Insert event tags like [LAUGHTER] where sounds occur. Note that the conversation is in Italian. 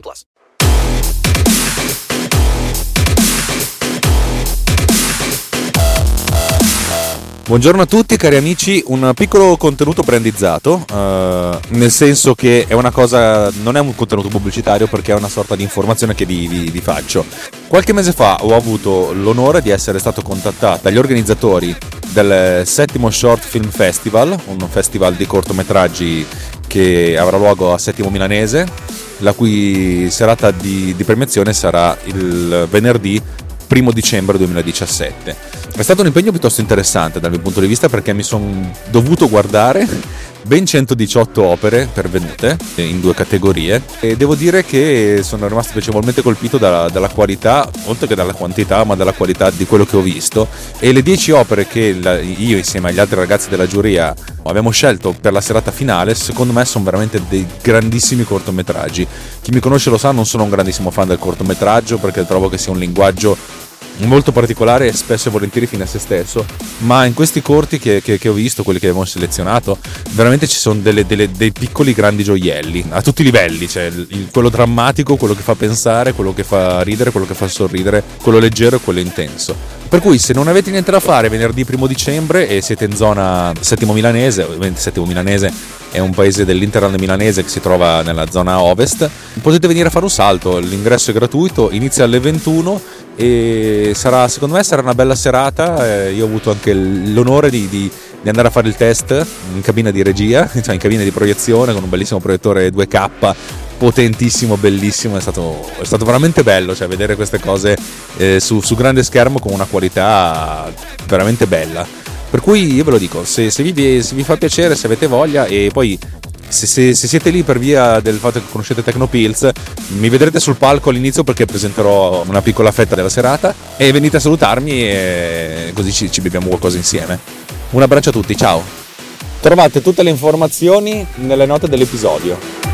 plus. Buongiorno a tutti cari amici, un piccolo contenuto brandizzato, eh, nel senso che è una cosa, non è un contenuto pubblicitario perché è una sorta di informazione che vi, vi- vi faccio. Qualche mese fa ho avuto l'onore di essere stato contattato dagli organizzatori del settimo Short Film Festival, un festival di cortometraggi che avrà luogo a Settimo Milanese, la cui serata di, di premiazione sarà il venerdì 1 dicembre 2017. È stato un impegno piuttosto interessante dal mio punto di vista perché mi sono dovuto guardare ben 118 opere pervenute in due categorie e devo dire che sono rimasto piacevolmente colpito dalla, dalla qualità, oltre che dalla quantità, ma dalla qualità di quello che ho visto e le 10 opere che la- io insieme agli altri ragazzi della giuria abbiamo scelto per la serata finale, secondo me sono veramente dei grandissimi cortometraggi. Chi mi conosce lo sa, non sono un grandissimo fan del cortometraggio perché trovo che sia un linguaggio molto particolare e spesso e volentieri fine a se stesso ma in questi corti che, che- che ho visto quelli che abbiamo selezionato veramente ci sono delle- delle- dei piccoli grandi gioielli a tutti i livelli cioè il- quello drammatico quello che fa pensare quello che fa ridere quello che fa sorridere quello leggero e quello intenso. Per cui se non avete niente da fare venerdì primo dicembre e siete in zona settimo milanese ovviamente settimo milanese è un paese dell'Interland milanese che si trova nella zona ovest potete venire a fare un salto l'ingresso è gratuito inizia alle 21 e sarà, secondo me sarà una bella serata. eh, io ho avuto anche l'onore di, di- di andare a fare il test in cabina di regia, [LAUGHS] cioè in cabina di proiezione con un bellissimo proiettore 2K potentissimo, bellissimo, è stato, è stato veramente bello cioè, vedere queste cose eh, su, su grande schermo con una qualità veramente bella. Per cui io ve lo dico, se, se vi, se vi fa piacere, se avete voglia e poi se, se- se siete lì per via del fatto che conoscete Tecnopills, mi vedrete sul palco all'inizio perché presenterò una piccola fetta della serata e venite a salutarmi e così ci, ci beviamo qualcosa insieme. Un abbraccio a tutti, ciao! Trovate tutte le informazioni nelle note dell'episodio.